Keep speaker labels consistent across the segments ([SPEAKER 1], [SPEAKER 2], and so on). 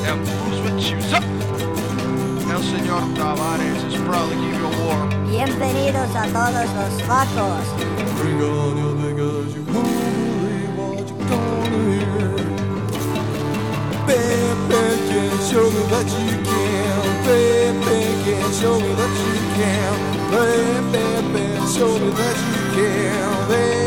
[SPEAKER 1] and blues with Chusa. El señor Tavares is probably give you a war.
[SPEAKER 2] Bienvenidos a todos los facos.
[SPEAKER 3] Bring on your niggas, you won't believe what you're gonna hear. Bam, bam, can show me that you can. Bam, bam, can show me that you can. Bam, bam, bam, show me that you can. Bam,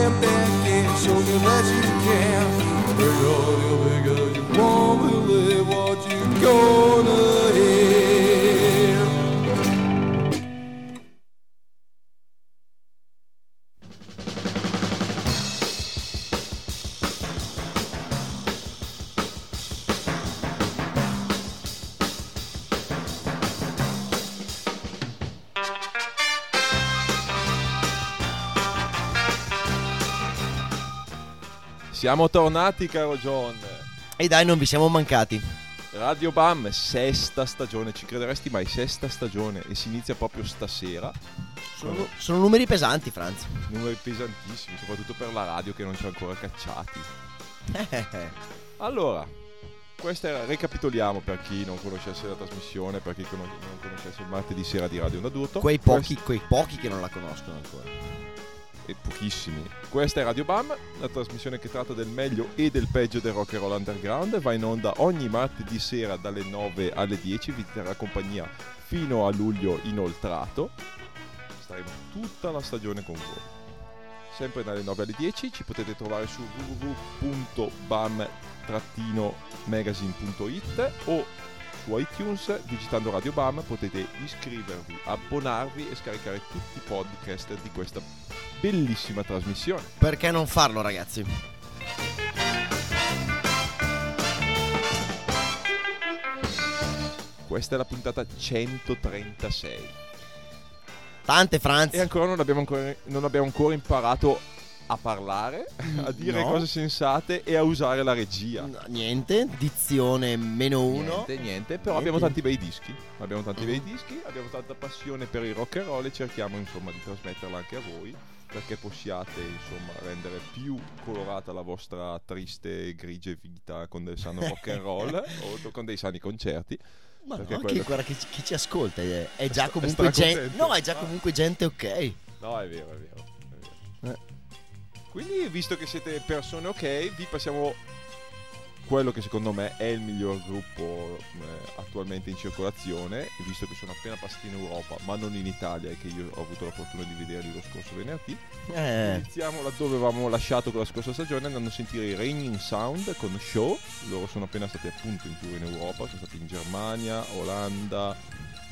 [SPEAKER 4] Siamo tornati, caro John.
[SPEAKER 5] E dai, non vi siamo mancati.
[SPEAKER 4] Radio Bam, sesta stagione, ci crederesti mai? Sesta stagione e si inizia proprio stasera.
[SPEAKER 5] Sono, sono numeri pesanti, Franz.
[SPEAKER 4] Numeri pesantissimi, soprattutto per la radio che non ci ha ancora cacciati. Allora, questa era, recapitoliamo per chi non conoscesse la trasmissione, per chi non conoscesse il martedì sera di Radio Onda d'Urto.
[SPEAKER 5] quei, pochi, quei pochi che non la conoscono ancora.
[SPEAKER 4] E pochissimi. Questa è Radio Bam, la trasmissione che tratta del meglio e del peggio del rock and roll underground. Va in onda ogni martedì sera dalle 9 alle 10, vi terrà compagnia fino a luglio inoltrato. Staremo tutta la stagione con voi. Sempre dalle 9 alle 10 ci potete trovare su www.bam-magazine.it o su iTunes digitando Radio Bam potete iscrivervi, abbonarvi e scaricare tutti i podcast di questa bellissima trasmissione.
[SPEAKER 5] Perché non farlo, ragazzi?
[SPEAKER 4] Questa è la puntata 136
[SPEAKER 5] Tante, Franz.
[SPEAKER 4] e ancora non abbiamo ancora, non abbiamo ancora imparato a parlare, a dire
[SPEAKER 5] No.
[SPEAKER 4] cose sensate e a usare la regia.
[SPEAKER 5] No, niente, dizione meno uno.
[SPEAKER 4] Niente, niente, però
[SPEAKER 5] Niente.
[SPEAKER 4] abbiamo tanti bei dischi. Abbiamo tanti
[SPEAKER 5] Mhm.
[SPEAKER 4] bei dischi, abbiamo tanta passione per il rock and roll e cerchiamo insomma di trasmetterla anche a voi perché possiate insomma rendere più colorata la vostra triste e grigia vita con del sano rock and roll o con dei sani concerti.
[SPEAKER 5] Ma no,
[SPEAKER 4] quello-
[SPEAKER 5] chi, guarda, chi, chi ci ascolta è, è già comunque gente. No, è già comunque gente ok.
[SPEAKER 4] No, è vero, è vero. È vero.
[SPEAKER 5] Eh.
[SPEAKER 4] Quindi, visto che siete persone ok, vi passiamo quello che secondo me è il miglior gruppo eh, attualmente in circolazione, visto che sono appena passati in Europa, ma non in Italia, e che io ho avuto la fortuna di vederli lo scorso venerdì.
[SPEAKER 5] Eh,
[SPEAKER 4] Iniziamo laddove avevamo lasciato con la scorsa stagione, andando a sentire i Raining Sound con Show. Loro sono appena stati appunto in tour in Europa, sono stati in Germania, Olanda,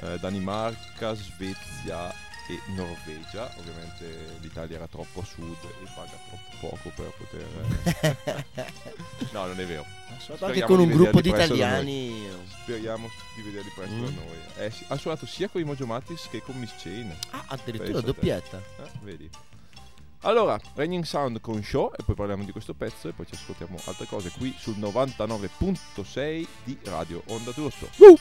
[SPEAKER 4] eh, Danimarca, Svezia e Norvegia. Ovviamente l'Italia era troppo a sud e paga troppo poco per poter... no, non è vero.
[SPEAKER 5] anche
[SPEAKER 4] Speriamo
[SPEAKER 5] con
[SPEAKER 4] di
[SPEAKER 5] un gruppo di italiani.
[SPEAKER 4] Speriamo di vederli presto
[SPEAKER 5] Mm.
[SPEAKER 4] da noi. Eh, sì, ha suonato sia con i Mojo Matis che con Miss Chain.
[SPEAKER 5] Ah, addirittura
[SPEAKER 4] te.
[SPEAKER 5] doppietta.
[SPEAKER 4] Eh, vedi. Allora, Raining Sound con Show e poi parliamo di questo pezzo e poi ci ascoltiamo altre cose qui sul 99.6 di Radio Onda d'Urto.
[SPEAKER 6] Sure,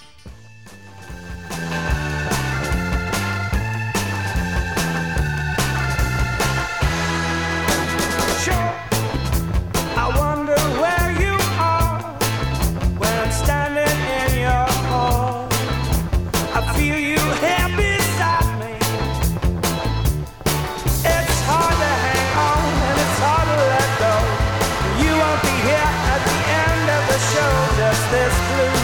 [SPEAKER 6] blue,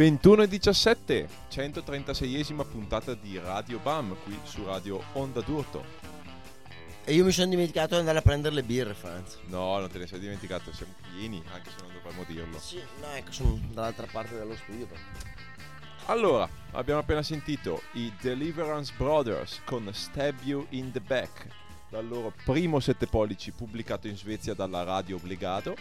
[SPEAKER 4] 21 e 17, 136esima puntata di Radio Bam qui su Radio Onda d'Urto.
[SPEAKER 5] E io mi sono dimenticato di andare a prendere le birre, Franz.
[SPEAKER 4] No, non te ne sei dimenticato, siamo pieni, anche se non dovremmo dirlo.
[SPEAKER 5] Sì, no, ecco, sono dall'altra parte dello studio. però.
[SPEAKER 4] Allora, abbiamo appena sentito i Deliverance Brothers con Stab You in the Back, dal loro primo 7 pollici pubblicato in Svezia dalla Radio Obbligato.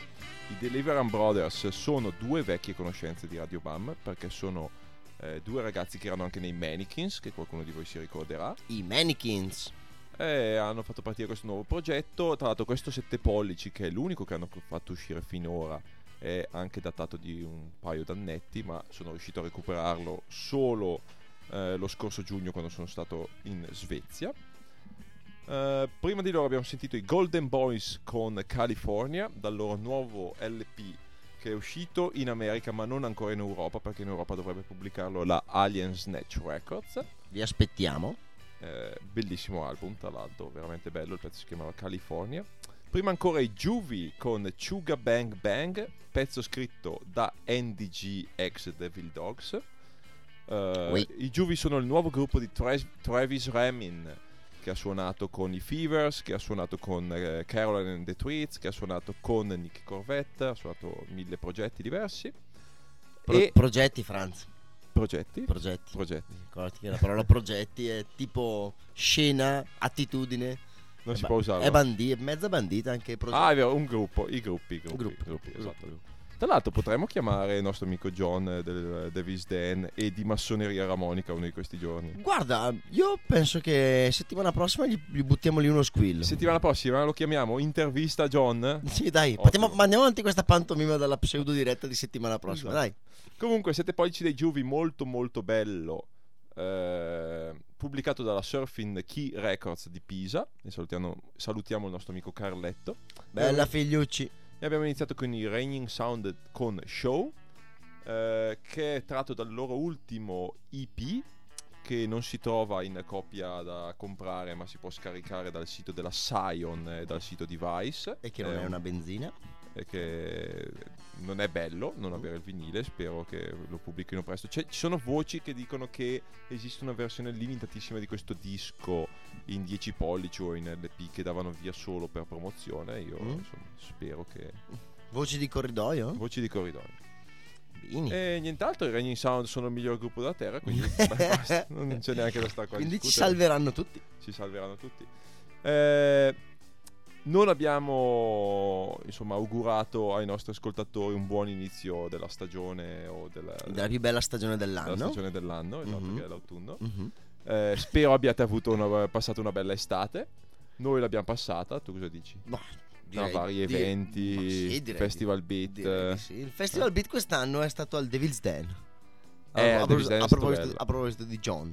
[SPEAKER 4] I Deliverance Brothers sono due vecchie conoscenze di Radio Bam, perché sono eh, due ragazzi che erano anche nei Mannequins, che qualcuno di voi si ricorderà.
[SPEAKER 5] I Mannequins.
[SPEAKER 4] E hanno fatto partire questo nuovo progetto. Tra l'altro, questo 7 pollici, che è l'unico che hanno fatto uscire finora, è anche datato di un paio d'annetti, ma sono riuscito a recuperarlo solo eh, lo scorso giugno quando sono stato in Svezia. Eh, prima di loro abbiamo sentito i Golden Boys con California, dal loro nuovo LP che è uscito in America ma non ancora in Europa perché in Europa dovrebbe pubblicarlo la Alien Snatch Records.
[SPEAKER 5] Vi aspettiamo.
[SPEAKER 4] Eh, bellissimo album, tra l'altro, veramente bello. Il pezzo si chiamava California. Prima ancora i Juvie con Chuga Bang Bang, pezzo scritto da NDG ex Devil Dogs. Eh,
[SPEAKER 5] Oui.
[SPEAKER 4] I Juvie sono il nuovo gruppo di Tra- Travis Ramin che ha suonato con i Fevers, che ha suonato con eh, Caroline and the Tweets, che ha suonato con Nick Corvette, ha suonato mille progetti diversi.
[SPEAKER 5] Pro-
[SPEAKER 4] e
[SPEAKER 5] progetti, Franz.
[SPEAKER 4] progetti?
[SPEAKER 5] Progetti.
[SPEAKER 4] progetti.
[SPEAKER 5] Ricordati che la parola progetti è tipo scena, attitudine.
[SPEAKER 4] Non
[SPEAKER 5] È
[SPEAKER 4] si
[SPEAKER 5] ba-
[SPEAKER 4] può usare.
[SPEAKER 5] È bandi- è mezza bandita anche i progetti.
[SPEAKER 4] Ah, è vero, un gruppo, i gruppi, i gruppi, gruppi,
[SPEAKER 5] gruppo,
[SPEAKER 4] esatto.
[SPEAKER 5] gruppo.
[SPEAKER 4] Tra l'altro potremmo chiamare il nostro amico John eh, del Davis Dan e di Massoneria Ramonica uno di questi giorni.
[SPEAKER 5] Guarda, io penso che settimana prossima gli, gli buttiamo lì uno squillo.
[SPEAKER 4] Settimana prossima lo chiamiamo Intervista John.
[SPEAKER 5] Sì, dai, partiamo- mandiamo avanti questa pantomima dalla pseudo diretta di settimana prossima,
[SPEAKER 4] Esatto.
[SPEAKER 5] dai.
[SPEAKER 4] Comunque, Sette pollici dei Giuvi, molto molto bello. eh, pubblicato dalla Surfing Key Records di Pisa. E salutiamo, salutiamo il nostro amico Carletto.
[SPEAKER 5] Bella
[SPEAKER 4] E
[SPEAKER 5] figliucci.
[SPEAKER 4] E abbiamo iniziato con i Raining Sound con Show, eh, che è tratto dal loro ultimo EP, che non si trova in copia da comprare, ma si può scaricare dal sito della Scion e dal sito di Vice.
[SPEAKER 5] E che non è
[SPEAKER 4] un-
[SPEAKER 5] una benzina.
[SPEAKER 4] E che non è bello non avere il vinile, spero che lo pubblichino presto. C'è- ci sono voci che dicono che esiste una versione limitatissima di questo disco in 10 pollici o in LP che davano via solo per promozione. Io
[SPEAKER 5] Mm.
[SPEAKER 4] insomma, spero che.
[SPEAKER 5] Voci di corridoio?
[SPEAKER 4] Voci di corridoio.
[SPEAKER 5] Bini.
[SPEAKER 4] E nient'altro, i Raging Sound sono il miglior gruppo della terra, quindi basta, non c'è neanche da stare qua
[SPEAKER 5] Quindi ci salveranno tutti.
[SPEAKER 4] ci salveranno tutti. Eh, non abbiamo insomma augurato ai nostri ascoltatori un buon inizio della stagione o della,
[SPEAKER 5] Della più bella stagione
[SPEAKER 4] della
[SPEAKER 5] dell'anno.
[SPEAKER 4] stagione dell'anno, esatto,
[SPEAKER 5] Mhm.
[SPEAKER 4] che è l'autunno.
[SPEAKER 5] Mhm.
[SPEAKER 4] Eh, spero abbiate avuto una, passato una bella estate. Noi l'abbiamo passata, tu cosa dici?
[SPEAKER 5] Boh,
[SPEAKER 4] Tra
[SPEAKER 5] direi-
[SPEAKER 4] vari
[SPEAKER 5] di-
[SPEAKER 4] eventi,
[SPEAKER 5] ma sì, direi
[SPEAKER 4] Festival Beat.
[SPEAKER 5] direi sì. Il Festival Beat quest'anno è stato al Devil's Den.
[SPEAKER 4] Eh,
[SPEAKER 5] a, a
[SPEAKER 4] Devil's Den
[SPEAKER 5] a proposito, a proposito di John.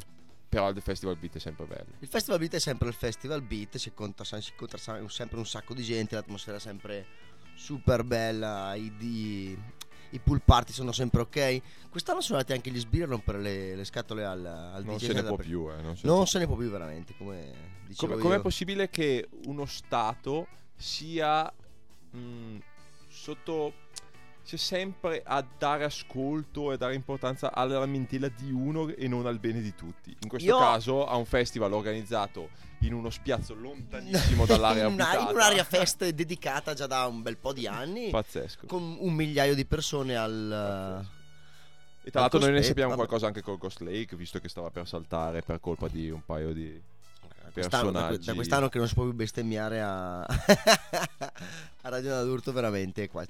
[SPEAKER 4] Però il Festival Beat è sempre bello.
[SPEAKER 5] Il Festival Beat è sempre il Festival Beat, si conta, si conta sempre un sacco di gente, l'atmosfera è sempre super bella, i, i- i pool party sono sempre ok. Quest'anno sono andati anche gli sbirri a rompere le, le scatole al, al
[SPEAKER 4] Non
[SPEAKER 5] DJ
[SPEAKER 4] se ne può più, eh, non se ne
[SPEAKER 5] Non
[SPEAKER 4] può
[SPEAKER 5] se ne può più veramente, come dicevo
[SPEAKER 4] Come, com'è possibile che uno Stato sia mh, sotto sia sempre a dare ascolto e dare importanza alla lamentela di uno e non al bene di tutti? In questo
[SPEAKER 5] Io-
[SPEAKER 4] caso a un festival organizzato in uno spiazzo lontanissimo dall'area
[SPEAKER 5] in, una- in un'area festa dedicata già da un bel po' di anni,
[SPEAKER 4] Pazzesco.
[SPEAKER 5] con un migliaio di persone al...
[SPEAKER 4] E tra l'altro noi ne sappiamo qualcosa anche col Ghost Lake, visto che stava per saltare per colpa di un paio di... Personaggi.
[SPEAKER 5] da quest'anno che non si può più bestemmiare a, a Radio Nadurto veramente qua,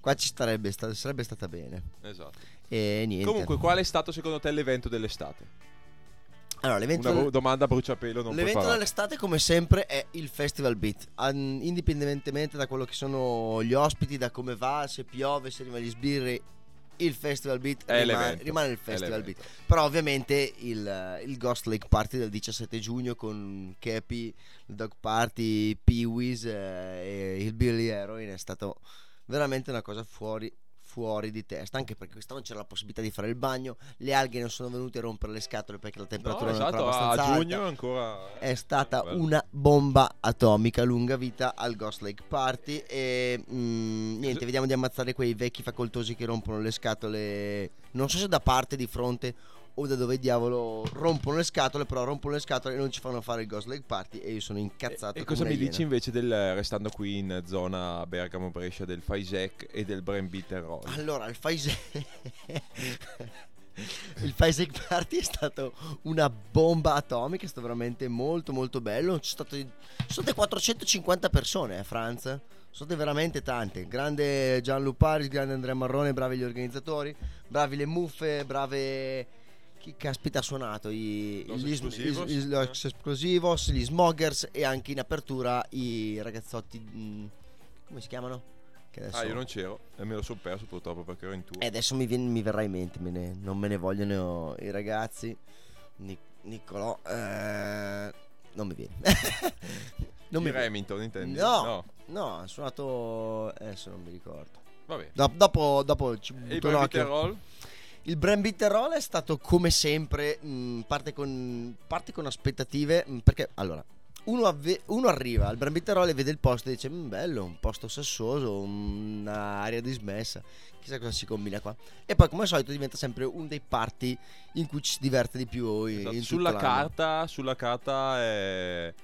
[SPEAKER 5] qua ci starebbe, sta- sarebbe stata bene
[SPEAKER 4] Esatto.
[SPEAKER 5] e niente
[SPEAKER 4] Comunque, qual è stato secondo te l'evento dell'estate?
[SPEAKER 5] allora l'evento,
[SPEAKER 4] Una
[SPEAKER 5] del-
[SPEAKER 4] domanda a bruciapelo non
[SPEAKER 5] l'evento
[SPEAKER 4] preparata.
[SPEAKER 5] dell'estate come sempre è il Festival Beat An- indipendentemente da quello che sono gli ospiti da come va, se piove, se rimane gli sbirri il Festival Beat rimane, rimane il Festival. Beat però ovviamente il, il Ghost Lake Party del 17 giugno con Cappy, il Dog Party, Pee-Wees eh, e il Billy Heroin è stato veramente una cosa fuori, fuori di testa, anche perché quest'anno c'era la possibilità di fare il bagno, le alghe non sono venute a rompere le scatole perché la
[SPEAKER 4] No,
[SPEAKER 5] temperatura non è
[SPEAKER 4] esatto,
[SPEAKER 5] ancora
[SPEAKER 4] a
[SPEAKER 5] abbastanza
[SPEAKER 4] giugno
[SPEAKER 5] alta.
[SPEAKER 4] ancora...
[SPEAKER 5] È stata
[SPEAKER 4] bello.
[SPEAKER 5] una bomba atomica lunga vita al Ghost Lake Party e mm, niente, vediamo di ammazzare quei vecchi facoltosi che rompono le scatole, non so se da parte, di fronte o da dove diavolo rompono le scatole, però rompono le scatole e non ci fanno fare il Ghost Lake Party e io sono incazzato.
[SPEAKER 4] E
[SPEAKER 5] come
[SPEAKER 4] cosa mi
[SPEAKER 5] iena.
[SPEAKER 4] dici invece del restando qui in zona Bergamo Brescia del Faisec e del Bitter Roll?
[SPEAKER 5] Allora, il Faise Il Faisek Party è stato una bomba atomica, è stato veramente molto molto bello. Ci sono state, sono state 450 persone, eh, Franz. Sono state veramente tante. Grande Gianlu Paris, grande Andrea Marrone, bravi gli organizzatori, bravi le muffe, brave chi caspita ha suonato i, gli,
[SPEAKER 4] Explosivos,
[SPEAKER 5] gli- gli- Los Explosivos, gli Smoggers e anche in apertura i ragazzotti mm, come si chiamano? Adesso
[SPEAKER 4] Ah, io non c'ero e me lo sono perso purtroppo perché ero in tour.
[SPEAKER 5] e adesso mi, viene- mi verrà in mente, me ne- non me ne vogliono i ragazzi. Nic- Niccolò, eh, non mi viene. non
[SPEAKER 4] Di
[SPEAKER 5] mi.
[SPEAKER 4] Remington intendi?
[SPEAKER 5] No, no, ha suonato. Adesso non mi ricordo.
[SPEAKER 4] Vabbè.
[SPEAKER 5] Dop- dopo, dopo ci
[SPEAKER 4] E
[SPEAKER 5] butto un occhio.
[SPEAKER 4] Roll?
[SPEAKER 5] Il Brand Bitter Roll è stato come sempre. mh, parte, con, parte con aspettative. mh, perché allora. Uno, avve- uno arriva al Brand Bitter Roll e vede il posto e dice: "Mm, Bello, un posto sassoso, un'area dismessa. Chissà cosa si combina qua. E poi, come al solito, diventa sempre uno dei party in cui ci si diverte di più.
[SPEAKER 4] Esatto. Sulla carta, sulla carta è-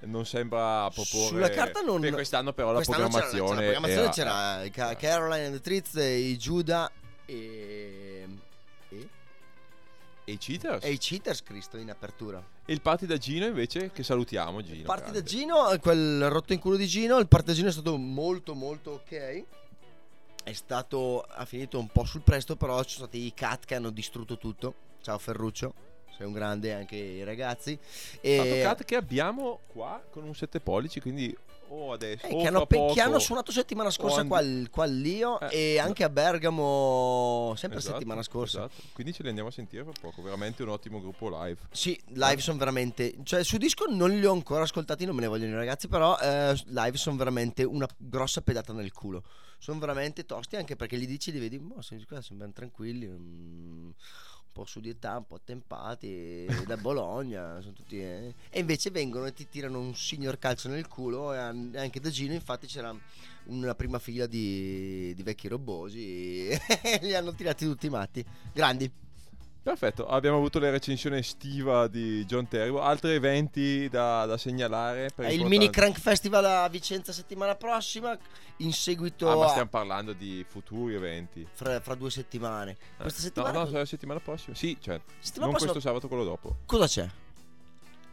[SPEAKER 4] non sembra proporre
[SPEAKER 5] Sulla carta non-
[SPEAKER 4] Beh, quest'anno però la
[SPEAKER 5] Quest'anno c'era-
[SPEAKER 4] programmazione,
[SPEAKER 5] c'era, la programmazione
[SPEAKER 4] era-
[SPEAKER 5] c'era, Ca- Caroline and the Tritz, i Judah e, e
[SPEAKER 4] i cheaters
[SPEAKER 5] e i Cheaters, Cristo, in apertura.
[SPEAKER 4] e il party da Gino invece che salutiamo Gino
[SPEAKER 5] Parti da
[SPEAKER 4] grande.
[SPEAKER 5] Gino, quel rotto in culo di Gino, il party da Gino è stato molto molto ok. È stato, ha finito un po' sul presto, però ci sono stati i cat che hanno distrutto tutto. Ciao Ferruccio, sei un grande anche i ragazzi. E,
[SPEAKER 4] Fatto cat che abbiamo qua con un 7 pollici quindi o adesso
[SPEAKER 5] Eh,
[SPEAKER 4] o
[SPEAKER 5] che, hanno,
[SPEAKER 4] poco
[SPEAKER 5] che hanno suonato settimana scorsa
[SPEAKER 4] and-
[SPEAKER 5] qua, qua al Lio
[SPEAKER 4] Eh,
[SPEAKER 5] e anche a Bergamo, sempre
[SPEAKER 4] Esatto,
[SPEAKER 5] settimana scorsa.
[SPEAKER 4] esatto. quindi ce li andiamo a sentire fra poco veramente un ottimo gruppo live
[SPEAKER 5] Sì, live sono veramente. Cioè, su disco non li ho ancora ascoltati, non me ne vogliono i ragazzi. Però eh, live sono veramente una grossa pedata nel culo. Sono veramente tosti anche perché li dici, li vedi, boh, sembrano tranquilli. mm, po' su di età, un po' attempati. da Bologna, sono tutti. eh. E invece vengono e ti tirano un signor calcio nel culo. E an- anche da Gino, infatti, c'era una prima fila di, di vecchi robosi. E li hanno tirati tutti matti. Grandi.
[SPEAKER 4] Perfetto abbiamo avuto la recensione estiva di John Terrible altri eventi da, da segnalare
[SPEAKER 5] È il
[SPEAKER 4] importanti-
[SPEAKER 5] mini Crank Festival a Vicenza settimana prossima, in seguito
[SPEAKER 4] ah ma
[SPEAKER 5] a-
[SPEAKER 4] stiamo parlando di futuri eventi
[SPEAKER 5] fra, fra due settimane. Questa
[SPEAKER 4] Eh,
[SPEAKER 5] settimana
[SPEAKER 4] no no la settimana prossima sì cioè
[SPEAKER 5] Settimana
[SPEAKER 4] non
[SPEAKER 5] prossima-
[SPEAKER 4] questo sabato quello dopo
[SPEAKER 5] cosa c'è?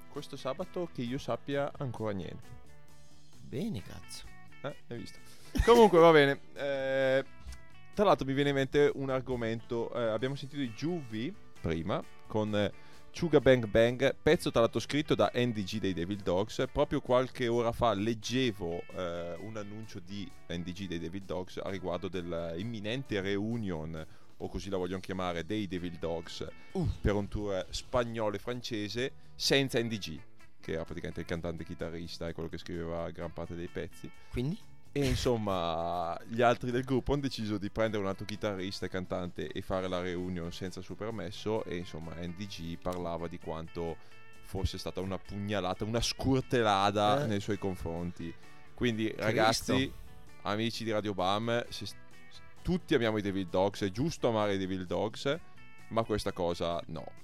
[SPEAKER 4] questo sabato che io sappia ancora niente
[SPEAKER 5] Bene, cazzo.
[SPEAKER 4] Eh, hai visto. Comunque va bene. Eh, tra l'altro mi viene in mente un argomento. eh, abbiamo sentito i Juvi prima con eh, Chuga Bang Bang, pezzo tra l'altro scritto da NDG dei Devil Dogs. Proprio qualche ora fa leggevo eh, un annuncio di NDG dei Devil Dogs a riguardo dell'imminente reunion, o così la vogliono chiamare, dei Devil Dogs
[SPEAKER 5] Uh.
[SPEAKER 4] per un tour spagnolo e francese senza NDG, che era praticamente il cantante chitarrista e quello che scriveva gran parte dei pezzi.
[SPEAKER 5] Quindi?
[SPEAKER 4] E insomma, gli altri del gruppo hanno deciso di prendere un altro chitarrista e cantante e fare la reunion senza suo permesso. E insomma, NDG parlava di quanto fosse stata una pugnalata, una scurtelata
[SPEAKER 5] Eh.
[SPEAKER 4] nei suoi confronti. Quindi, ragazzi, amici di Radio Bam, se- tutti amiamo i Devil Dogs, è giusto amare i Devil Dogs, ma questa cosa no.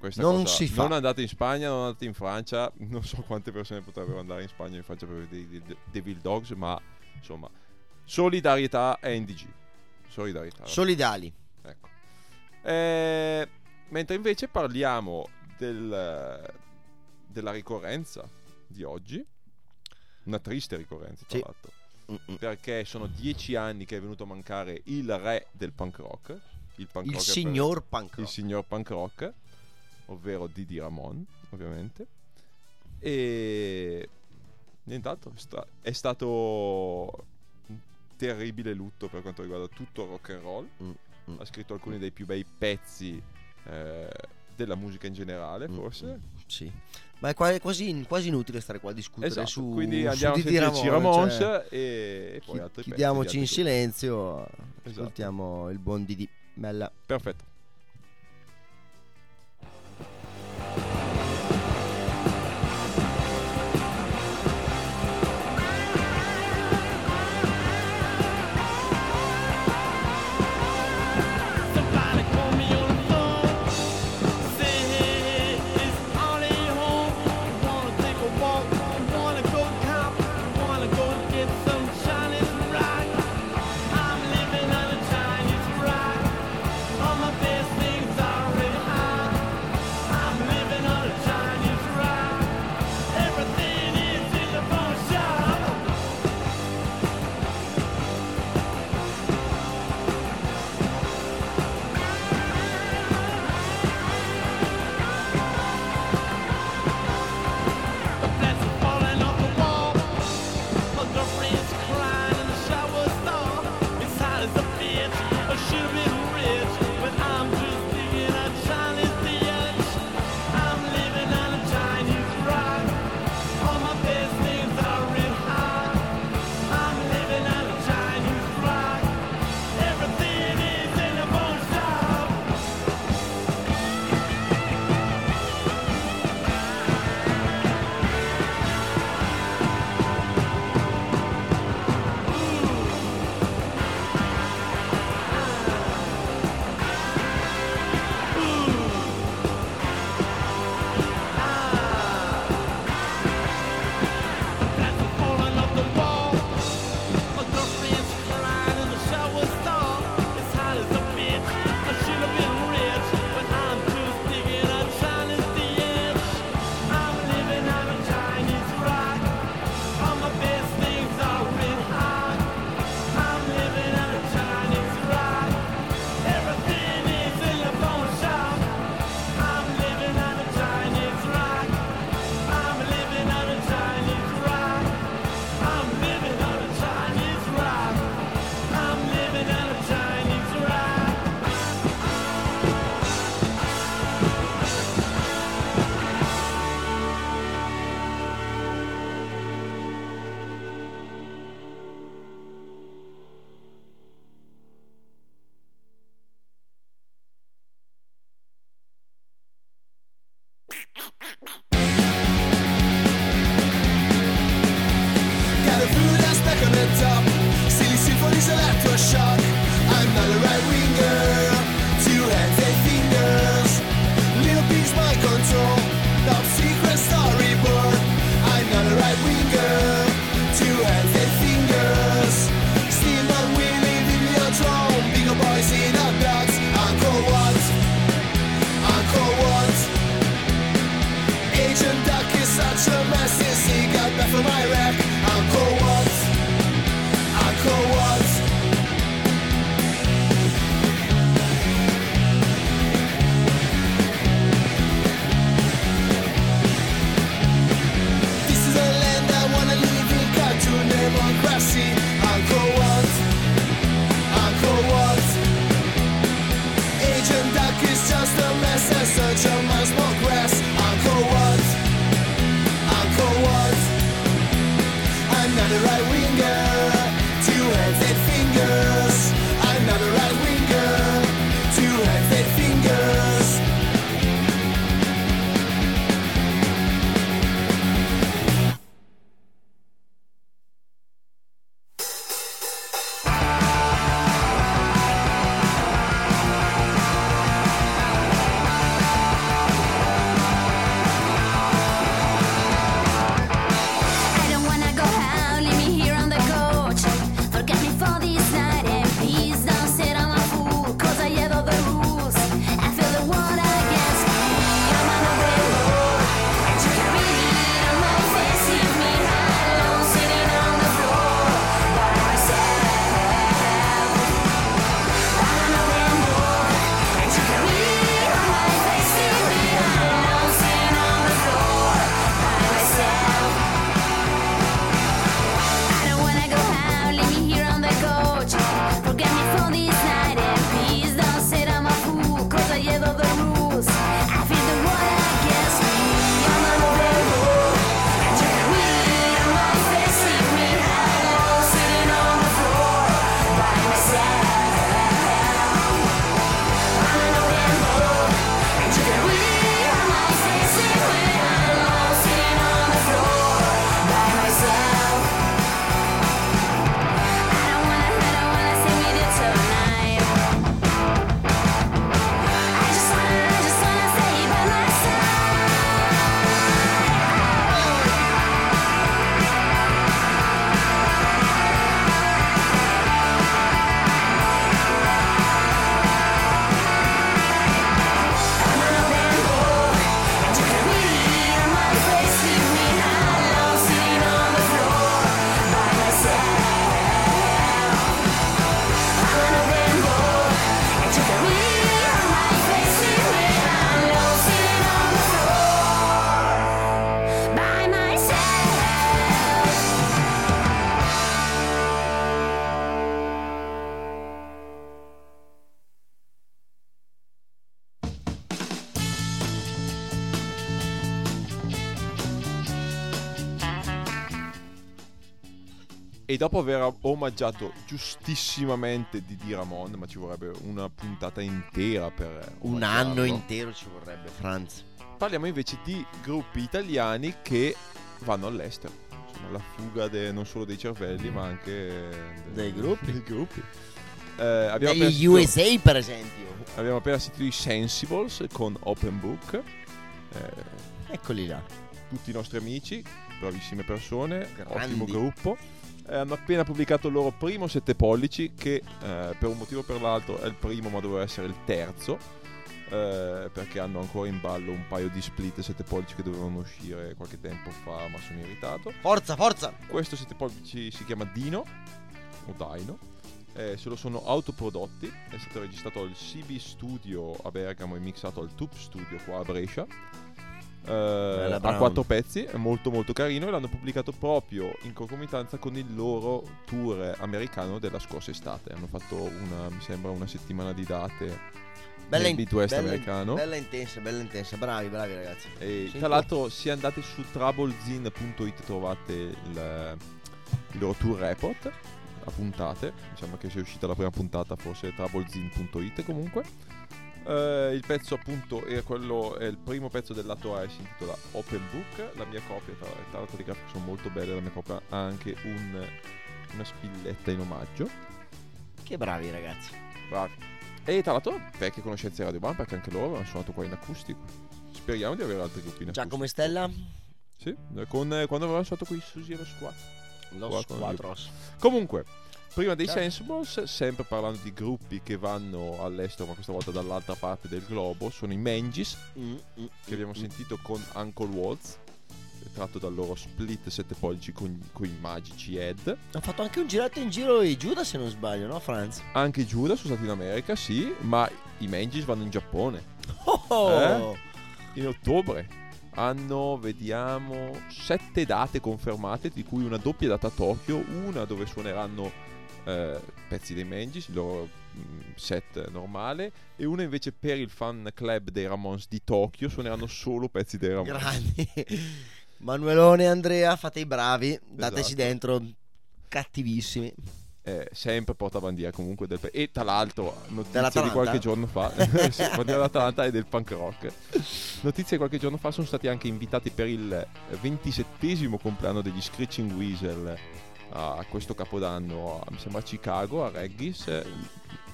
[SPEAKER 4] Questa
[SPEAKER 5] Non
[SPEAKER 4] cosa-
[SPEAKER 5] si fa.
[SPEAKER 4] Non andate in Spagna, non andate in Francia, non so quante persone potrebbero andare in Spagna o in Francia per vedere i De- Devil Dogs, ma insomma, solidarietà a NDG. Solidarietà.
[SPEAKER 5] Solidali.
[SPEAKER 4] Ecco. Eh, mentre invece parliamo del- della ricorrenza di oggi, una triste ricorrenza tra
[SPEAKER 5] Sì.
[SPEAKER 4] l'altro,
[SPEAKER 5] Mm-mm.
[SPEAKER 4] perché sono dieci anni che è venuto a mancare il re del punk rock, il, punk
[SPEAKER 5] Il
[SPEAKER 4] rock per-
[SPEAKER 5] signor punk
[SPEAKER 4] il
[SPEAKER 5] rock.
[SPEAKER 4] signor punk rock, ovvero Didi Ramon, ovviamente. E nient'altro, è stato un terribile lutto per quanto riguarda tutto il rock and roll.
[SPEAKER 5] Mm, mm.
[SPEAKER 4] Ha scritto alcuni dei più bei pezzi eh,
[SPEAKER 7] della musica in generale,
[SPEAKER 5] Mm,
[SPEAKER 7] forse.
[SPEAKER 5] mm, Sì. Ma è qua- quasi, quasi inutile stare qua a discutere
[SPEAKER 7] Esatto,
[SPEAKER 5] su
[SPEAKER 7] quindi
[SPEAKER 5] su
[SPEAKER 7] andiamo a
[SPEAKER 5] Didi
[SPEAKER 7] sentirci
[SPEAKER 5] Ramone,
[SPEAKER 7] Ramones
[SPEAKER 5] cioè,
[SPEAKER 7] e, e poi
[SPEAKER 5] chi-
[SPEAKER 7] altri
[SPEAKER 5] chiudiamoci
[SPEAKER 7] di
[SPEAKER 5] in silenzio,
[SPEAKER 7] Esatto.
[SPEAKER 5] ascoltiamo il buon Didi
[SPEAKER 7] gruppi. Perfetto.
[SPEAKER 4] Dopo aver omaggiato giustissimamente Didi Ramon, ma ci vorrebbe una puntata intera per
[SPEAKER 5] Un anno intero ci vorrebbe, Franz.
[SPEAKER 4] Parliamo invece di gruppi italiani che vanno all'estero. Insomma, la fuga de- non solo dei cervelli, ma anche de-
[SPEAKER 5] Dei gruppi.
[SPEAKER 4] dei gruppi. Eh, abbiamo,
[SPEAKER 5] Degli
[SPEAKER 4] sentito-
[SPEAKER 5] USA, per esempio.
[SPEAKER 4] abbiamo appena sentito i Sensibles con Open Book. Eh,
[SPEAKER 5] Eccoli là.
[SPEAKER 4] tutti i nostri amici, bravissime persone,
[SPEAKER 5] Grandi.
[SPEAKER 4] ottimo gruppo. Eh, hanno appena pubblicato il loro primo 7 pollici, che eh, per un motivo o per l'altro è il primo, ma doveva essere il terzo. eh, perché hanno ancora in ballo un paio di split 7 pollici che dovevano uscire qualche tempo fa, ma sono irritato.
[SPEAKER 5] Forza, forza.
[SPEAKER 4] Questo 7 pollici si chiama Dino o Dino. eh, se lo sono autoprodotti. È stato registrato al CB Studio a Bergamo e mixato al Tube Studio qua a Brescia. Eh, a quattro pezzi, è molto molto carino e l'hanno pubblicato proprio in concomitanza con il loro tour americano della scorsa estate. Hanno fatto una, mi sembra, una settimana di date
[SPEAKER 5] Bella, in-
[SPEAKER 4] Midwest
[SPEAKER 5] bella-
[SPEAKER 4] americano.
[SPEAKER 5] bella intensa, bella intensa. Bravi, bravi ragazzi.
[SPEAKER 4] E tra l'altro, se andate su troublezine.it trovate il, il loro tour report a puntate. Diciamo che se è uscita la prima puntata, forse è troublezine.it comunque. Eh, il pezzo appunto è quello è il primo pezzo del lato A e si intitola Open Book. La mia copia, tra, tra l'altro le grafiche sono molto belle, la mia copia ha anche un- una spilletta in omaggio.
[SPEAKER 5] Che bravi ragazzi.
[SPEAKER 4] Bravi. E tra l'altro vecchie conoscenze di Radio Bam perché anche loro hanno suonato qua in acustico. Speriamo di avere altri gruppi in acustico.
[SPEAKER 5] Giacomo e Stella?
[SPEAKER 4] Sì, eh, con, eh, quando avevamo suonato qui su Zero Squad. Con
[SPEAKER 5] Quattros.
[SPEAKER 4] Comunque, prima dei
[SPEAKER 5] Certo.
[SPEAKER 4] Sensibles, sempre parlando di gruppi che vanno all'estero, ma questa volta dall'altra parte del globo, sono i Mangis,
[SPEAKER 5] Mm, mm,
[SPEAKER 4] che abbiamo
[SPEAKER 5] mm.
[SPEAKER 4] sentito con Uncle Waltz, tratto dal loro split 7 pollici con, con i magici Ed.
[SPEAKER 5] Ha fatto anche un giretto in giro i Giuda se non sbaglio, no Franz?
[SPEAKER 4] Anche i Judas sono stati in America, sì, ma i Mangis vanno in Giappone.
[SPEAKER 5] Oh, oh.
[SPEAKER 4] Eh? in ottobre. Hanno, vediamo, sette date confermate, di cui una doppia data a Tokyo, una dove suoneranno eh, pezzi dei Mangis, il loro mm, set normale, e una invece per il fan club dei Ramones di Tokyo suoneranno solo pezzi dei Ramones.
[SPEAKER 5] Grandi. Manuelone e Andrea, fate i bravi, dateci
[SPEAKER 4] Esatto.
[SPEAKER 5] dentro. Cattivissimi.
[SPEAKER 4] Eh, sempre portabandiera comunque del e tra l'altro notizie
[SPEAKER 5] Dell'Atalanta?
[SPEAKER 4] di qualche giorno fa sì, dell'Atalanta e del punk rock notizie di qualche giorno fa sono stati anche invitati per il 27 compleanno degli Screeching Weasel a questo capodanno mi sembra a Chicago a Reggis eh,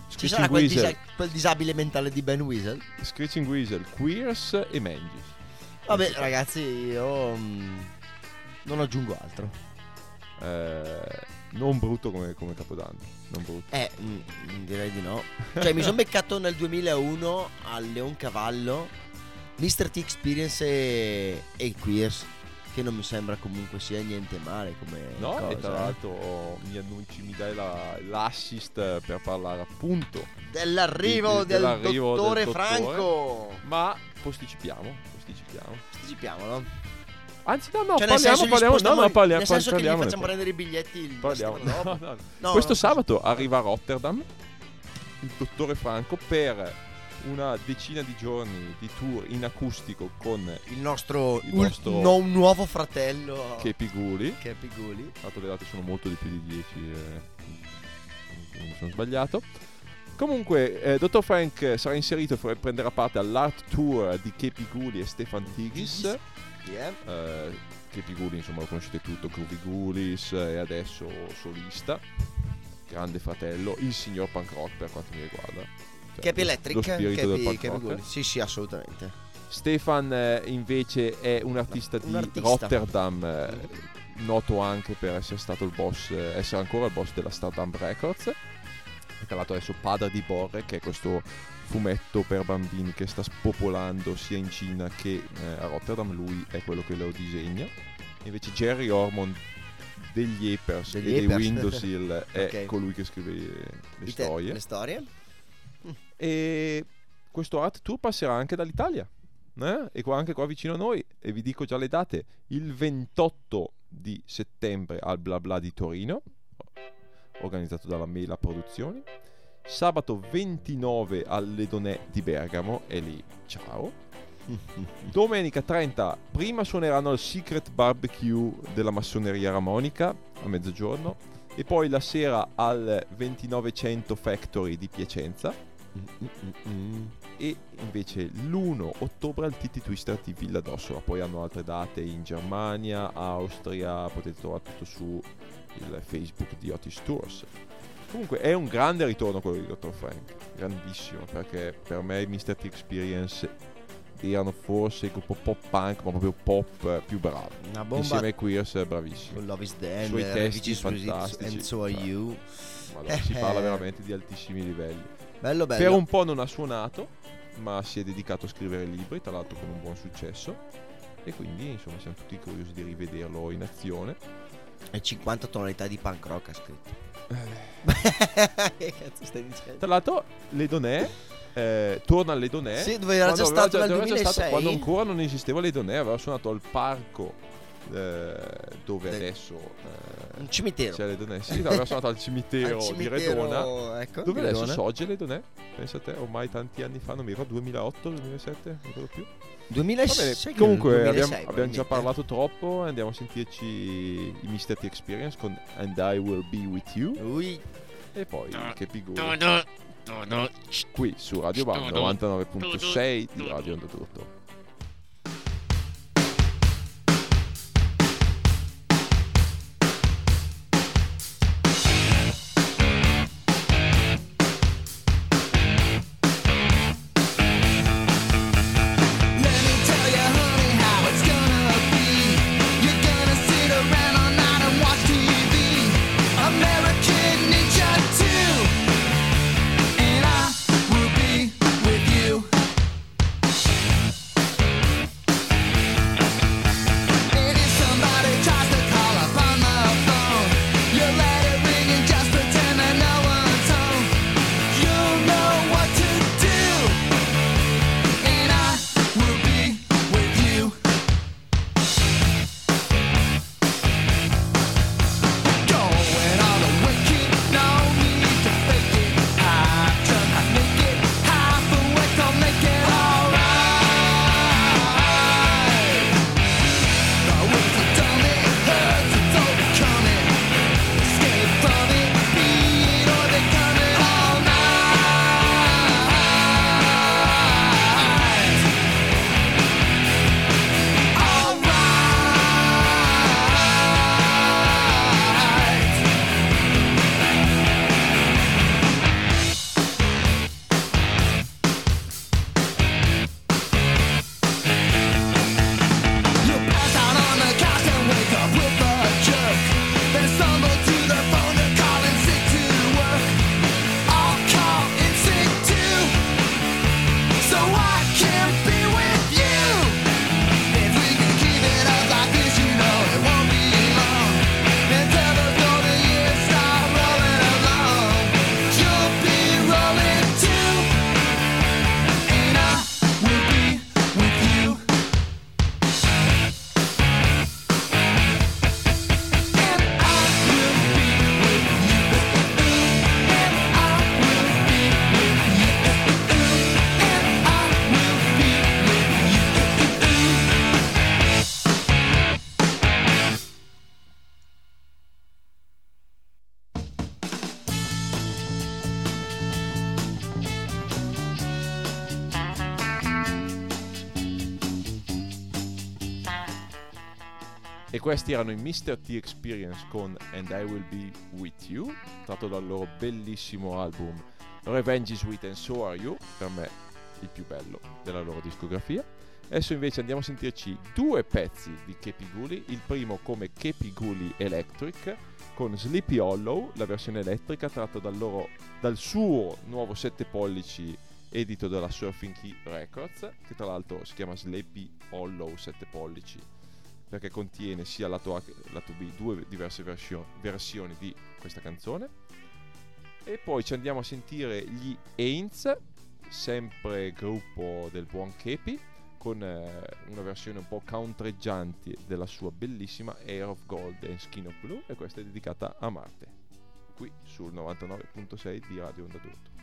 [SPEAKER 5] Ci
[SPEAKER 4] Screeching
[SPEAKER 5] sarà quel,
[SPEAKER 4] Weasel,
[SPEAKER 5] disa- quel disabile mentale di Ben Weasel?
[SPEAKER 4] Screeching Weasel Queers e Mangis
[SPEAKER 5] Vabbè, ragazzi, io mm, non aggiungo altro.
[SPEAKER 4] Eh, non brutto come, come capodanno non brutto
[SPEAKER 5] Eh, mm, direi di no. Cioè, mi sono beccato nel 2001 al Leoncavallo Mr. T Experience e, e Queers. Che non mi sembra comunque sia niente male come
[SPEAKER 4] No,
[SPEAKER 5] cosa.
[SPEAKER 4] e tra
[SPEAKER 5] eh.
[SPEAKER 4] l'altro mi annunci, mi dai la- l'assist per parlare appunto
[SPEAKER 5] Dell'arrivo
[SPEAKER 4] Di-
[SPEAKER 5] del
[SPEAKER 4] dell'arrivo
[SPEAKER 5] dottore
[SPEAKER 4] del dottore.
[SPEAKER 5] Franco.
[SPEAKER 4] Ma posticipiamo, posticipiamo.
[SPEAKER 5] Anticipiamolo.
[SPEAKER 4] Anzi, no, no,
[SPEAKER 5] cioè,
[SPEAKER 4] parliamo, parliamo, no, no, parliamo,
[SPEAKER 5] nel senso che gli facciamo prendere i biglietti il
[SPEAKER 4] parliamo. No, no.
[SPEAKER 5] No,
[SPEAKER 4] Questo sabato arriva a Rotterdam il dottore Franco per una decina di giorni di tour in acustico con
[SPEAKER 5] Il nostro,
[SPEAKER 4] Il nostro-
[SPEAKER 5] no- nuovo fratello
[SPEAKER 4] Kepi Guli.
[SPEAKER 5] che Piguli.
[SPEAKER 4] L'altro le date sono molto di più di 10, eh, non mi sono sbagliato. Comunque, eh, Dr. Frank sarà inserito e prenderà parte all'art tour di Kepi Guli e Stefan Tigis.
[SPEAKER 5] Yeah.
[SPEAKER 4] Eh, Kepi Guli, insomma, lo conoscete tutto, Groovy Gulis eh, e adesso solista. Grande fratello, il signor punk rock per quanto mi riguarda. Cioè,
[SPEAKER 5] Capi Electric, Capi, Capi. Sì, sì, assolutamente.
[SPEAKER 4] Stefan eh, invece è un artista
[SPEAKER 5] Un
[SPEAKER 4] di
[SPEAKER 5] artista.
[SPEAKER 4] Rotterdam, eh, noto anche per essere stato il boss, eh, essere ancora il boss della Stardom Records. Tra l'altro adesso padre di Borre, che è questo fumetto per bambini che sta spopolando sia in Cina che eh, a Rotterdam, lui è quello che lo disegna. Invece Jerry Ormond degli Apers
[SPEAKER 5] Degli
[SPEAKER 4] e dei
[SPEAKER 5] Apers.
[SPEAKER 4] Windows Hill è
[SPEAKER 5] Ok.
[SPEAKER 4] colui che scrive le
[SPEAKER 5] te-
[SPEAKER 4] storie.
[SPEAKER 5] Le storie?
[SPEAKER 4] E questo art tour passerà anche dall'Italia. eh? E qua, anche qua vicino a noi. E vi dico già le date. Il 28 di settembre al Bla Bla di Torino, organizzato dalla Mela Produzioni. Sabato 29 all'Edonè di Bergamo. E lì, ciao. Domenica 30, prima suoneranno al Secret Barbecue della massoneria Ramonica a mezzogiorno E poi la sera al 2900 Factory di Piacenza.
[SPEAKER 5] Mm,
[SPEAKER 4] E invece l'1 ottobre al TT Twister di Villa d'Ossola. Poi hanno altre date in Germania, Austria, potete trovare tutto su il Facebook di Otis Tours. Comunque è un grande ritorno quello di Dr. Frank, grandissimo, perché per me i Mr. T Experience erano forse il gruppo pop punk, ma proprio pop eh, più bravo.
[SPEAKER 5] Una bomba.
[SPEAKER 4] Insieme ai Queers eh, bravissimi.
[SPEAKER 5] Love is the
[SPEAKER 4] Suoi
[SPEAKER 5] end,
[SPEAKER 4] testi fantastici.
[SPEAKER 5] and so are you.
[SPEAKER 4] Madonna, si parla veramente di altissimi livelli.
[SPEAKER 5] Bello bello.
[SPEAKER 4] Per un po' non ha suonato, ma si è dedicato a scrivere libri, tra l'altro con un buon successo. E quindi insomma siamo tutti curiosi di rivederlo in azione.
[SPEAKER 5] E 50 tonalità di punk rock ha scritto. che cazzo stai dicendo?
[SPEAKER 4] Tra l'altro, Ledonè eh, torna alle Donè.
[SPEAKER 5] Sì, dove era già stato
[SPEAKER 4] aveva
[SPEAKER 5] nel
[SPEAKER 4] dove era già
[SPEAKER 5] 2006.
[SPEAKER 4] stato quando ancora non esisteva Ledonè, aveva suonato al parco eh, dove
[SPEAKER 5] Del-
[SPEAKER 4] adesso eh,
[SPEAKER 5] Un cimitero.
[SPEAKER 4] c'è Ledonè. Sì, aveva suonato al cimitero,
[SPEAKER 5] Al
[SPEAKER 4] di
[SPEAKER 5] cimitero,
[SPEAKER 4] Redona.
[SPEAKER 5] Ecco,
[SPEAKER 4] Dove
[SPEAKER 5] di
[SPEAKER 4] adesso
[SPEAKER 5] Redona.
[SPEAKER 4] sorge Ledonè? Pensa a te, ormai tanti anni fa, non mi ricordo, 2008, 2007, non ricordo più. Va
[SPEAKER 5] 2006.
[SPEAKER 4] bene,
[SPEAKER 5] sai che
[SPEAKER 4] comunque
[SPEAKER 5] nel
[SPEAKER 4] abbiamo,
[SPEAKER 5] 2006
[SPEAKER 4] abbiamo già parlato troppo, andiamo a sentirci i Mr. T Experience con And I Will Be With You
[SPEAKER 5] Ui,
[SPEAKER 4] e poi che figura
[SPEAKER 8] todo,
[SPEAKER 4] qui su Radio Bar 99.6 di Radio Onda questi erano i Mr. T Experience con And I Will Be With You, tratto dal loro bellissimo album Revenge is Sweet and So Are You, per me il più bello della loro discografia. Adesso invece andiamo a sentirci due pezzi di Kepi Gully, il primo come Kepi Gully Electric con Sleepy Hollow, la versione elettrica tratta dal, loro, dal suo nuovo 7 pollici edito dalla Surfing Key Records, che tra l'altro si chiama Sleepy Hollow 7 pollici perché contiene sia lato A che lato B due diverse versio- versioni di questa canzone. E poi ci andiamo a sentire gli Aints, sempre gruppo del buon Kepi, con eh, una versione un po' countreggiante della sua bellissima Air of Gold and Skin of Blue e questa è dedicata a Marte, qui sul 99.6 di Radio Onda d'Urto.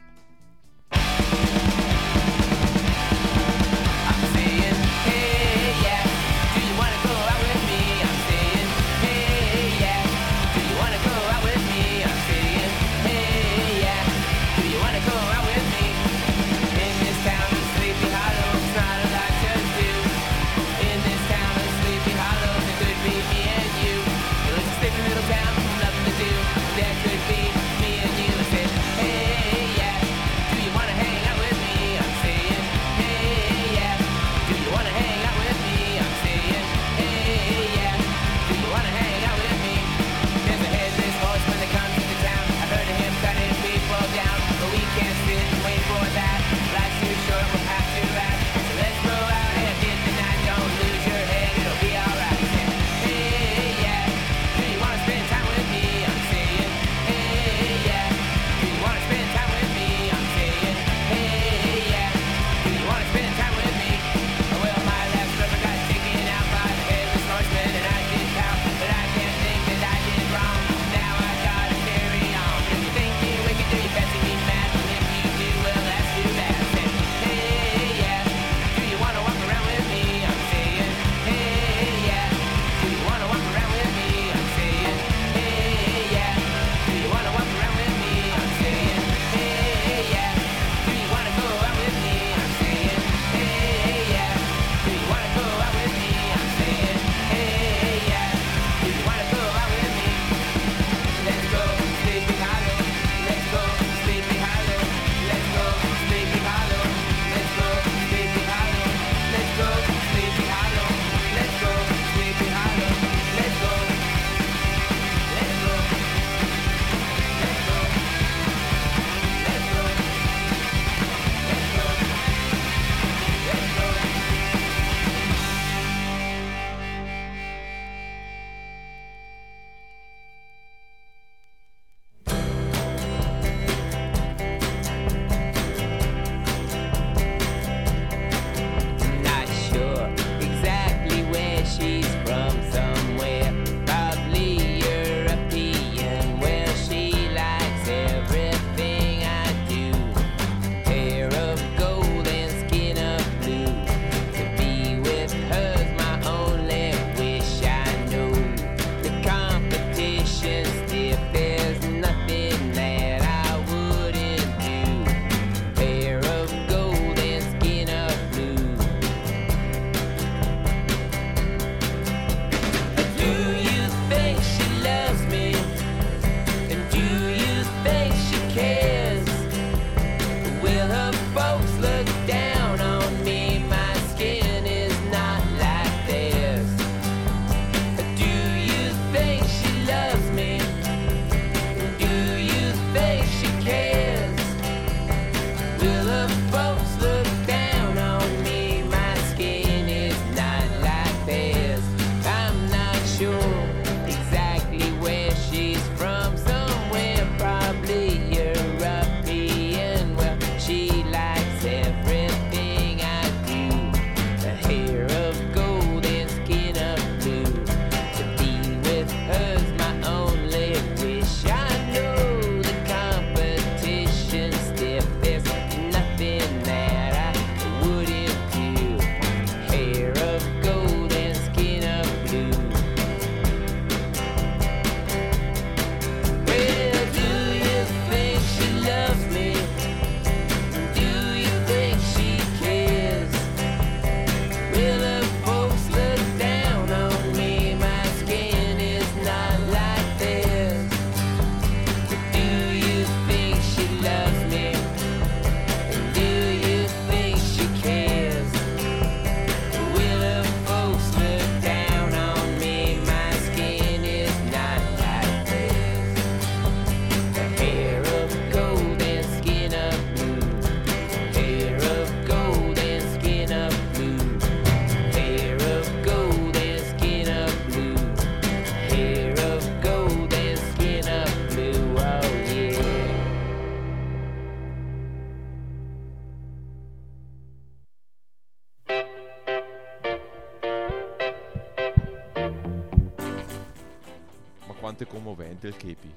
[SPEAKER 4] Kepi.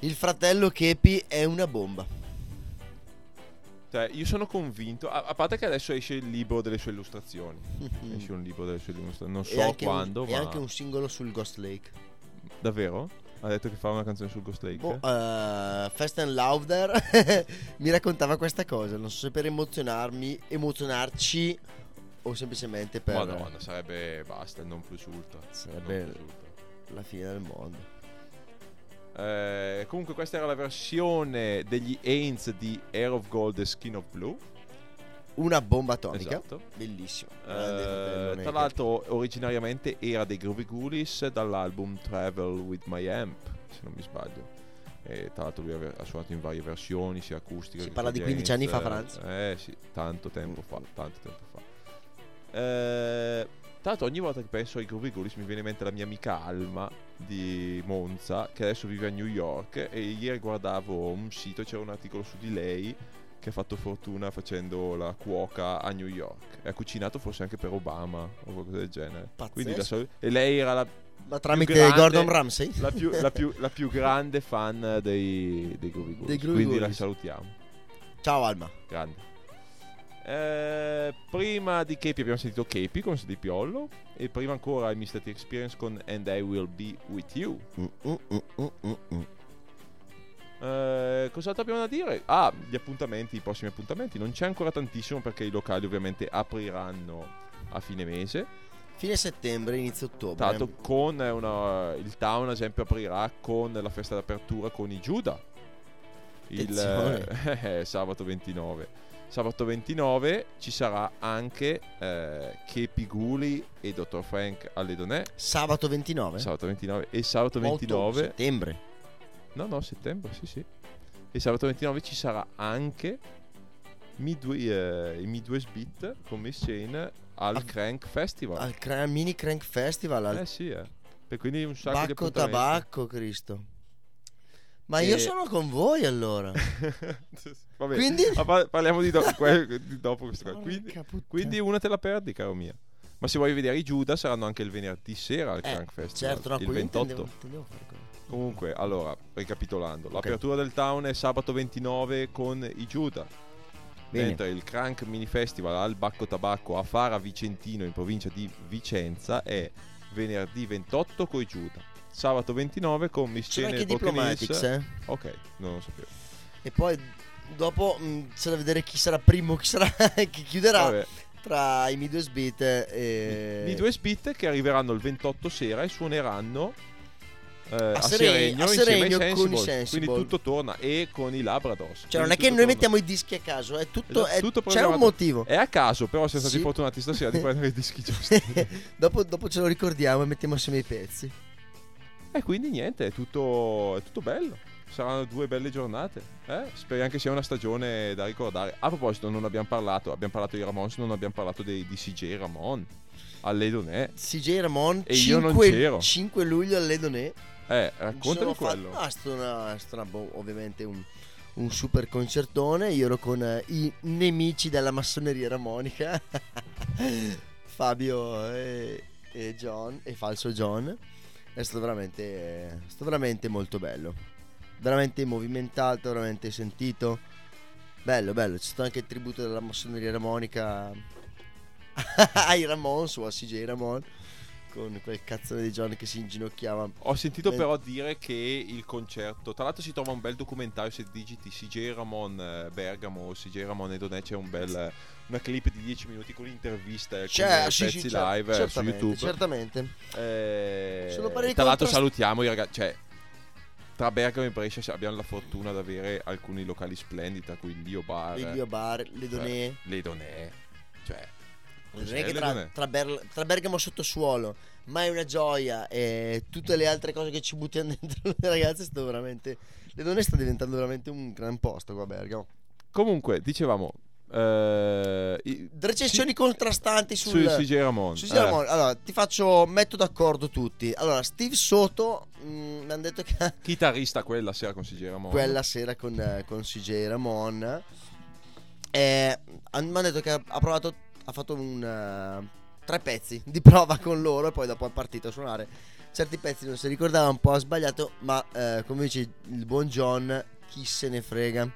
[SPEAKER 5] Il fratello Kepi è una bomba.
[SPEAKER 4] Cioè, io sono convinto, a, a parte che adesso esce il libro delle sue illustrazioni. esce un libro delle sue illustrazioni, non so
[SPEAKER 5] anche un-
[SPEAKER 4] quando,
[SPEAKER 5] E
[SPEAKER 4] ma
[SPEAKER 5] anche un singolo sul Ghost Lake.
[SPEAKER 4] davvero? Ha detto che fa una canzone sul Ghost Lake?
[SPEAKER 5] Boh, eh, Fast and Louder mi raccontava questa cosa. Non so se per emozionarmi, emozionarci o semplicemente per
[SPEAKER 4] Madonna, sarebbe basta, non plus ultra.
[SPEAKER 5] Sarebbe-
[SPEAKER 4] Non plus ultra.
[SPEAKER 5] la fine del mondo.
[SPEAKER 4] Eh, comunque questa era la versione degli Aints di Air of Gold e Skin of Blue.
[SPEAKER 5] Una bomba atomica.
[SPEAKER 4] Esatto.
[SPEAKER 5] Bellissimo.
[SPEAKER 4] Eh, tra l'altro originariamente era dei Groovy Ghoulies dall'album Travel with My Amp, se non mi sbaglio. E tra l'altro lui ha suonato in varie versioni, sia acustiche
[SPEAKER 5] Si parla di
[SPEAKER 4] gli
[SPEAKER 5] 15 anni fa,
[SPEAKER 4] Aints. Eh sì, tanto tempo fa,
[SPEAKER 5] Mm.
[SPEAKER 4] tanto tempo fa. Eh, tra l'altro ogni volta che penso ai Groovy Ghoulies mi viene in mente la mia amica Alma di Monza, che adesso vive a New York, e ieri guardavo un sito, c'era un articolo su di lei che ha fatto fortuna facendo la cuoca a New York e ha cucinato forse anche per Obama o qualcosa del genere.
[SPEAKER 5] Pazzesco.
[SPEAKER 4] Quindi la sol- e lei era la,
[SPEAKER 5] Ma tramite
[SPEAKER 4] grande-
[SPEAKER 5] Gordon Ramsay?
[SPEAKER 4] la più, la più- la più grande fan dei, dei Groovy Quindi la salutiamo.
[SPEAKER 5] Ciao Alma.
[SPEAKER 4] Grande. Eh, prima di Kepi abbiamo sentito Kepi con di Piollo e prima ancora il. T Experience con And I Will Be With You.
[SPEAKER 5] Mm, mm, mm.
[SPEAKER 4] Eh, cos'altro abbiamo da dire? Ah, gli appuntamenti, i prossimi appuntamenti. Non c'è ancora tantissimo perché i locali ovviamente apriranno a fine mese.
[SPEAKER 5] Fine settembre, inizio ottobre.
[SPEAKER 4] L'altro con una, il town ad esempio aprirà con la festa d'apertura con i Giuda. Il
[SPEAKER 5] Attenzione.
[SPEAKER 4] eh, sabato 29. Sabato 29 ci sarà anche eh, Kepi Guli e Dr. Frank Alledonè.
[SPEAKER 5] Sabato 29.
[SPEAKER 4] Sabato 29 e sabato
[SPEAKER 5] Ottobre,
[SPEAKER 4] 29
[SPEAKER 5] settembre.
[SPEAKER 4] No, no, settembre, sì, sì. E sabato 29 ci sarà anche Midway, eh, i Midwest Beat con Miss al
[SPEAKER 5] Ah,
[SPEAKER 4] Crank Festival.
[SPEAKER 5] Al cra- mini Crank Festival. Al
[SPEAKER 4] eh sì, eh. E quindi un sacco di
[SPEAKER 5] Bacco
[SPEAKER 4] appuntamenti.
[SPEAKER 5] tabacco, Cristo. Ma
[SPEAKER 4] E-
[SPEAKER 5] io sono con voi allora.
[SPEAKER 4] Vabbè,
[SPEAKER 5] Quindi-
[SPEAKER 4] parliamo di, do- di dopo questo. Quindi, quindi una te la perdi, caro mio. Ma se vuoi vedere i Giuda saranno anche il venerdì sera al
[SPEAKER 5] Eh,
[SPEAKER 4] Crank Festival.
[SPEAKER 5] certo, no,
[SPEAKER 4] il
[SPEAKER 5] quello
[SPEAKER 4] 28.
[SPEAKER 5] intendevo- intendevo fare quello.
[SPEAKER 4] Comunque, allora, ricapitolando, l'apertura del town è sabato 29 con i Giuda.
[SPEAKER 5] Bene.
[SPEAKER 4] Mentre il Crank Mini Festival al Bacco Tabacco a Fara Vicentino in provincia di Vicenza è venerdì 28 con i Giuda. Sabato 29 con Miss Cene
[SPEAKER 5] anche
[SPEAKER 4] e
[SPEAKER 5] Diplomatics, eh.
[SPEAKER 4] Ok, non lo sapevo.
[SPEAKER 5] E poi dopo mh, c'è da vedere chi sarà primo, chi sarà chi chiuderà
[SPEAKER 4] Vabbè,
[SPEAKER 5] tra i Midwest Beat e
[SPEAKER 4] due spit che arriveranno il 28 sera e suoneranno eh, a,
[SPEAKER 5] Seregno-
[SPEAKER 4] Seregno,
[SPEAKER 5] a Seregno con i
[SPEAKER 4] Sensible. Quindi tutto torna e con i Labradors.
[SPEAKER 5] Cioè non è che noi
[SPEAKER 4] torna.
[SPEAKER 5] mettiamo i dischi a caso, è tutto,
[SPEAKER 4] Esatto,
[SPEAKER 5] è-
[SPEAKER 4] tutto
[SPEAKER 5] c'è un motivo.
[SPEAKER 4] È a caso, però siamo stati
[SPEAKER 5] Sì.
[SPEAKER 4] fortunati stasera di prendere i dischi giusti.
[SPEAKER 5] dopo, dopo ce lo ricordiamo e mettiamo assieme i pezzi.
[SPEAKER 4] E quindi niente, è tutto, è tutto bello. Saranno due belle giornate. Eh? Speriamo che sia una stagione da ricordare. A proposito, non abbiamo parlato, abbiamo parlato di Ramons, non abbiamo parlato dei, di CJ Ramon. All'Edonè.
[SPEAKER 5] CJ Ramon
[SPEAKER 4] E io non
[SPEAKER 5] 5,
[SPEAKER 4] c'ero.
[SPEAKER 5] 5 luglio all'Edonè.
[SPEAKER 4] Eh, raccontami
[SPEAKER 5] fatto-
[SPEAKER 4] quello.
[SPEAKER 5] È stato, una- una bo- ovviamente un, un super concertone. Io ero con eh, i nemici della massoneria ramonica, Fabio e, e John, e falso John. È stato veramente, è stato veramente molto bello. Veramente movimentato, veramente sentito. Bello, bello. C'è stato anche il tributo della massoneria ramonica ai Ramons o a CJ Ramon. Con quel cazzone di John che si inginocchiava
[SPEAKER 4] Ho sentito
[SPEAKER 5] Ben-
[SPEAKER 4] però dire che il concerto, tra l'altro si trova un bel documentario se digiti CJ Ramon eh, Bergamo o CJ Ramon Edonè c'è un bel, una clip di 10 minuti con interviste con
[SPEAKER 5] C'è,
[SPEAKER 4] eh,
[SPEAKER 5] sì,
[SPEAKER 4] pezzi
[SPEAKER 5] sì,
[SPEAKER 4] live eh, su YouTube.
[SPEAKER 5] Certamente.
[SPEAKER 4] Eh, tra l'altro
[SPEAKER 5] contrast-
[SPEAKER 4] salutiamo i ragazzi, cioè tra Bergamo e Brescia abbiamo la fortuna di avere alcuni locali splendidi, tra cui il Lio Bar,
[SPEAKER 5] L'Elio Bar, le Donè.
[SPEAKER 4] eh, l'Edonè, cioè
[SPEAKER 5] Non
[SPEAKER 4] cos'è
[SPEAKER 5] è che
[SPEAKER 4] le
[SPEAKER 5] tra,
[SPEAKER 4] Donè?
[SPEAKER 5] tra, Ber- tra Bergamo sottosuolo, ma è una gioia e tutte le altre cose che ci buttiamo dentro le ragazze sto veramente... Le donne sta diventando veramente un gran posto qua a Bergamo.
[SPEAKER 4] Comunque, dicevamo eh, i-
[SPEAKER 5] Recensioni contrastanti sul...
[SPEAKER 4] su CJ Ramon.
[SPEAKER 5] su
[SPEAKER 4] Eh,
[SPEAKER 5] Sierra Mon- Allora, ti faccio... Metto d'accordo tutti. Allora, Steve Soto mm, mi hanno detto che
[SPEAKER 4] chitarrista quella sera con CJ Ramon.
[SPEAKER 5] quella sera con, eh, con CJ Ramon. Eh, han- mi hanno detto che ha, ha provato, ha fatto un, eh, tre pezzi di prova con loro e poi dopo è partito a suonare certi pezzi non si ricordava un po' ha sbagliato, ma eh, come dice il buon John, chi se ne frega.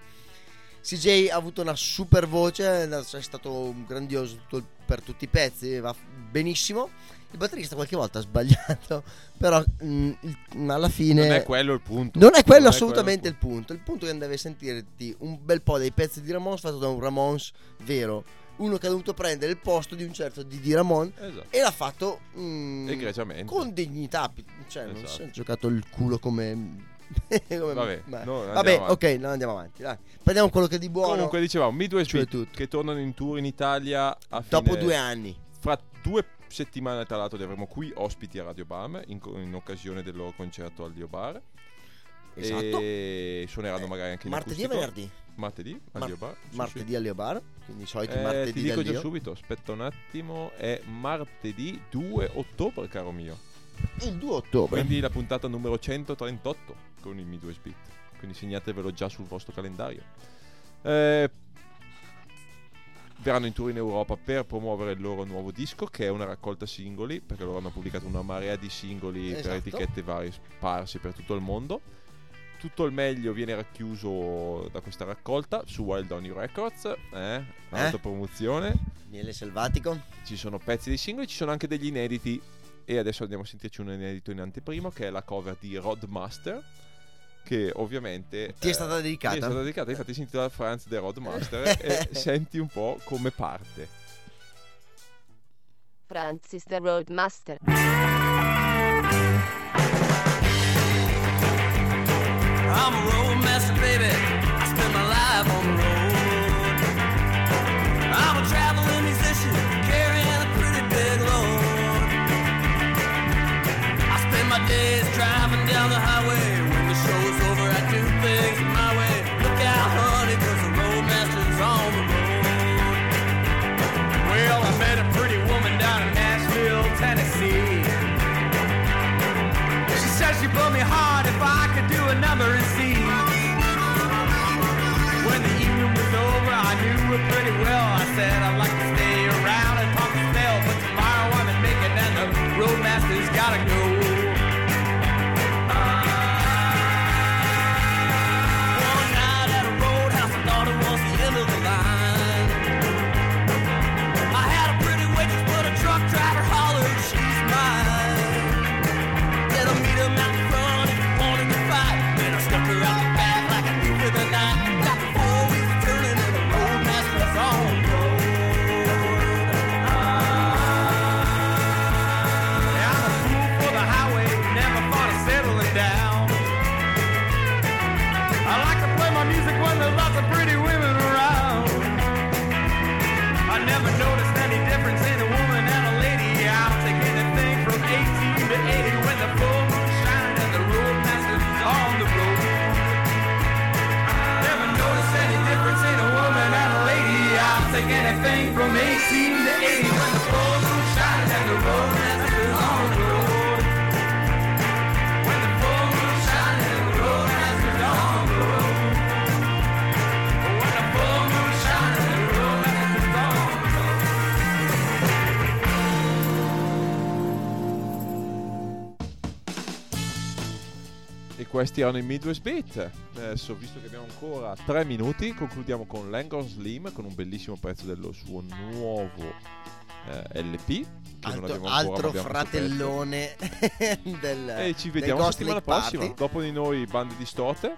[SPEAKER 5] CJ ha avuto una super voce, è stato grandioso per tutti i pezzi, va benissimo. Il batterista qualche volta ha sbagliato, però mm, il- alla fine
[SPEAKER 4] Non è quello il punto.
[SPEAKER 5] non è quello
[SPEAKER 4] Non
[SPEAKER 5] assolutamente
[SPEAKER 4] il
[SPEAKER 5] il punto. Il punto è che deve sentirti un bel po' dei pezzi di Ramones fatto da un Ramones vero. Uno che ha dovuto prendere il posto di un certo Didi Ramon.
[SPEAKER 4] Esatto.
[SPEAKER 5] e l'ha fatto mm,
[SPEAKER 4] Egregiamente.
[SPEAKER 5] con dignità. Cioè, non
[SPEAKER 4] Esatto.
[SPEAKER 5] si è giocato il culo come.
[SPEAKER 4] Vabbè,
[SPEAKER 5] ma- Vabbè, ok, no, andiamo avanti. Dai. Prendiamo quello che è di buono.
[SPEAKER 4] Comunque dicevamo Beat
[SPEAKER 5] tutto.
[SPEAKER 4] che tornano in tour in Italia
[SPEAKER 5] dopo
[SPEAKER 4] fine-
[SPEAKER 5] due anni.
[SPEAKER 4] Fra due settimane tra l'altro li avremo qui ospiti a Radio Bam in, in occasione del loro concerto al Dio Bar.
[SPEAKER 5] Esatto.
[SPEAKER 4] E suoneranno magari anche
[SPEAKER 5] Martedì
[SPEAKER 4] acustico.
[SPEAKER 5] venerdì?
[SPEAKER 4] Martedì al
[SPEAKER 5] Mar-
[SPEAKER 4] Dio Bar. Sì,
[SPEAKER 5] martedì
[SPEAKER 4] sì.
[SPEAKER 5] a Leobar. Quindi i soliti
[SPEAKER 4] Eh,
[SPEAKER 5] martedì
[SPEAKER 4] ti dico già
[SPEAKER 5] Leo.
[SPEAKER 4] subito, aspetta un attimo, è martedì 2 ottobre, caro mio.
[SPEAKER 5] Il 2 ottobre.
[SPEAKER 4] Quindi la puntata numero 138 con il Midwest Beat. Quindi segnatevelo già sul vostro calendario. Eh, verranno in tour in Europa per promuovere il loro nuovo disco, che è una raccolta singoli, perché loro hanno pubblicato una marea di singoli per
[SPEAKER 5] Esatto.
[SPEAKER 4] etichette varie sparsi per tutto il mondo. Tutto il meglio viene racchiuso da questa raccolta su Wild Donny Records, eh? autopromozione.
[SPEAKER 5] Miele selvatico.
[SPEAKER 4] Ci sono pezzi dei singoli, ci sono anche degli inediti. E adesso andiamo a sentirci un inedito in anteprima, che è la cover di Rodmaster. Che ovviamente
[SPEAKER 5] Ti è
[SPEAKER 4] eh,
[SPEAKER 5] stata dedicata?
[SPEAKER 4] Mi è stata dedicata, infatti si intitola Franz the Rodmaster. e senti un po' come parte.
[SPEAKER 8] Francis the Roadmaster.
[SPEAKER 6] I'm a roadmaster, I pretty well. I said I'd like to stay around and talk a spell, but tomorrow I'm in Macon and the roadmaster's gotta go.
[SPEAKER 4] Questi erano i Midwest Beat. Adesso, visto che abbiamo ancora 3 minuti, concludiamo con Langon Slim con un bellissimo pezzo dello suo nuovo eh, LP. Che non
[SPEAKER 5] Altro,
[SPEAKER 4] abbiamo ancora,
[SPEAKER 5] altro fratellone del
[SPEAKER 4] E ci
[SPEAKER 5] del
[SPEAKER 4] vediamo settimana
[SPEAKER 5] Lake Party.
[SPEAKER 4] prossima. Dopo di noi, bande distorte.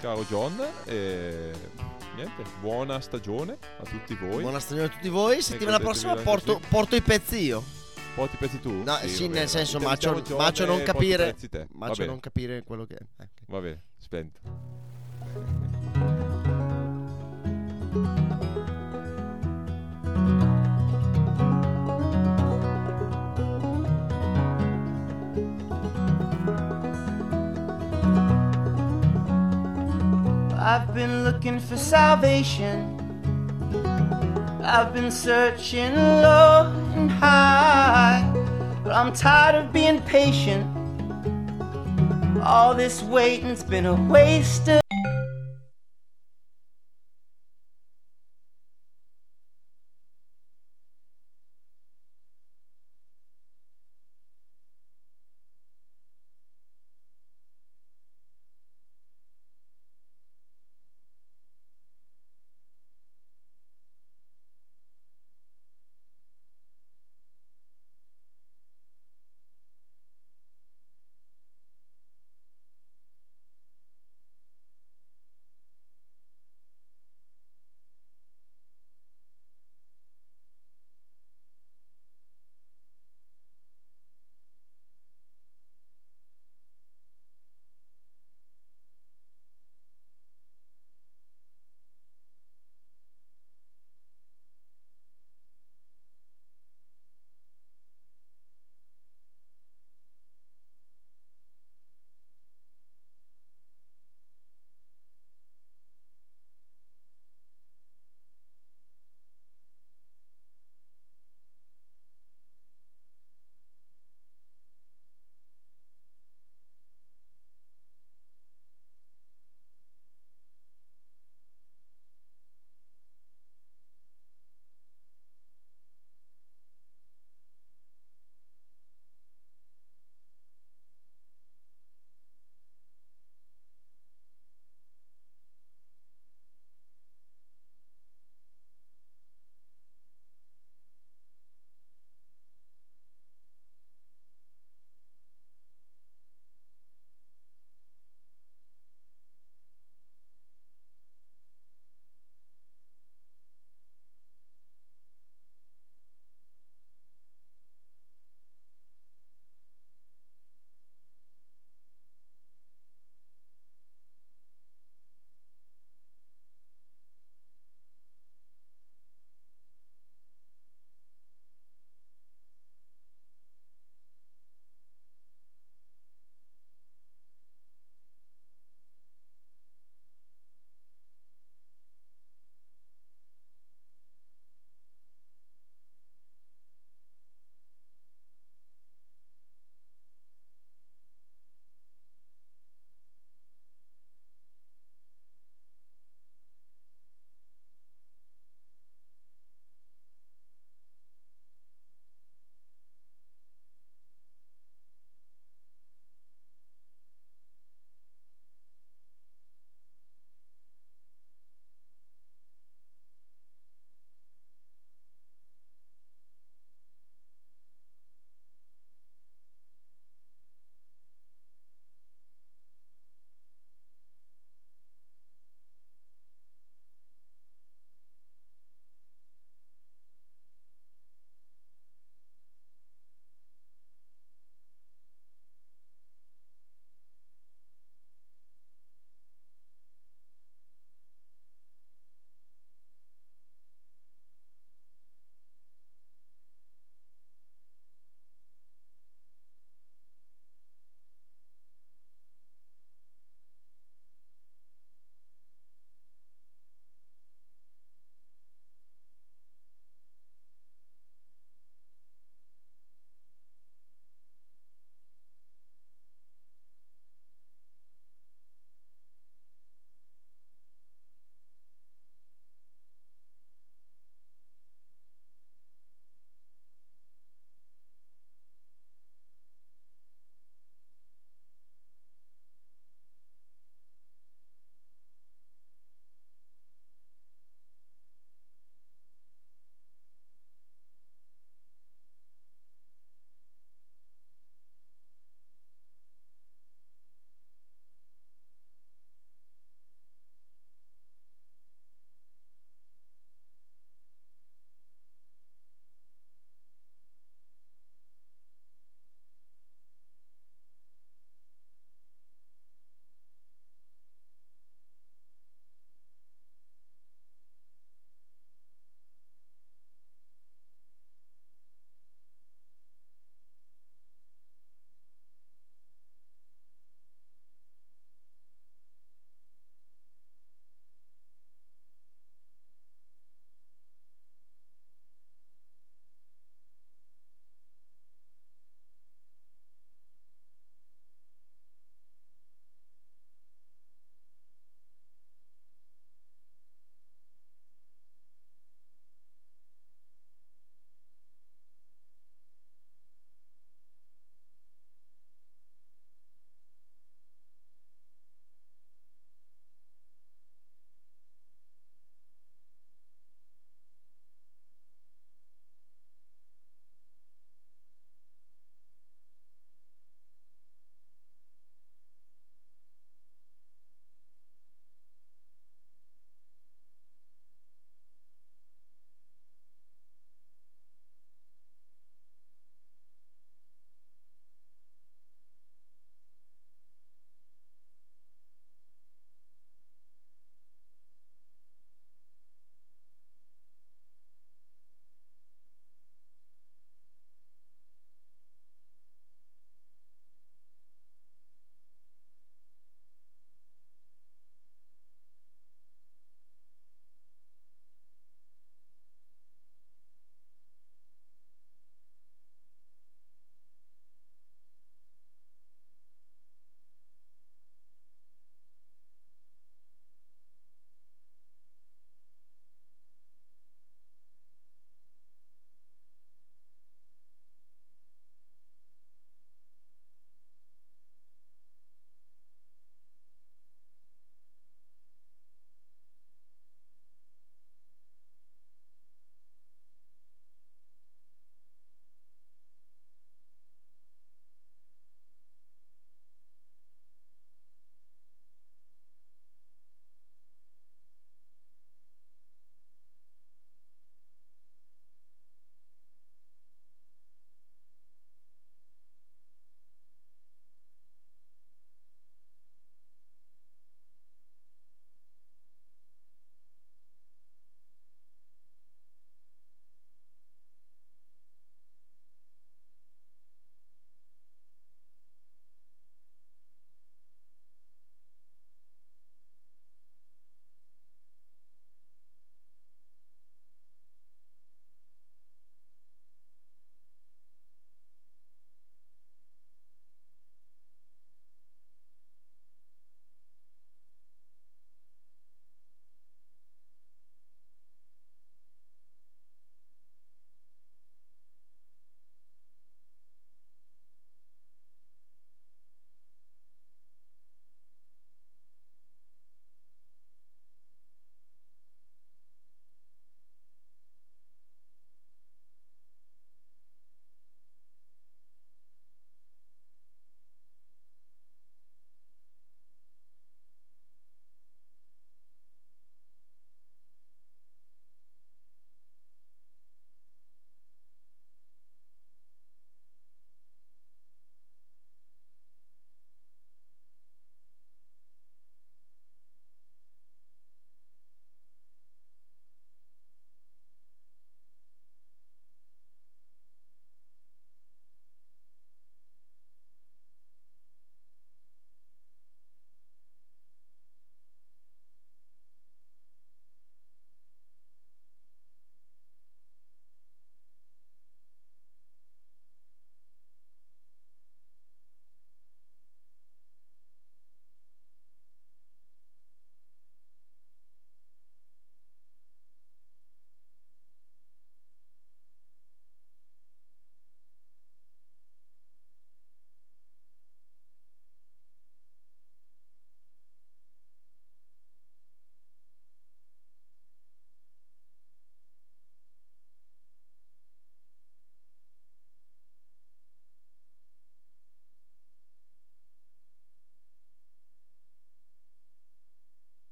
[SPEAKER 4] Caro John. E niente, buona stagione a tutti voi.
[SPEAKER 5] Buona stagione a tutti voi. Settimana prossima porto, porto i pezzi io.
[SPEAKER 4] Porti i pezzi tu?
[SPEAKER 5] No, sì,
[SPEAKER 4] va
[SPEAKER 5] nel
[SPEAKER 4] bene,
[SPEAKER 5] senso, Macio
[SPEAKER 4] e
[SPEAKER 5] non capire.
[SPEAKER 4] bene.
[SPEAKER 5] non capire quello che è. Eh, ok.
[SPEAKER 4] Va bene, spento.
[SPEAKER 6] I've been looking for salvation. I've been searching low and high. But I'm tired of being patient. All this waiting's been a waste of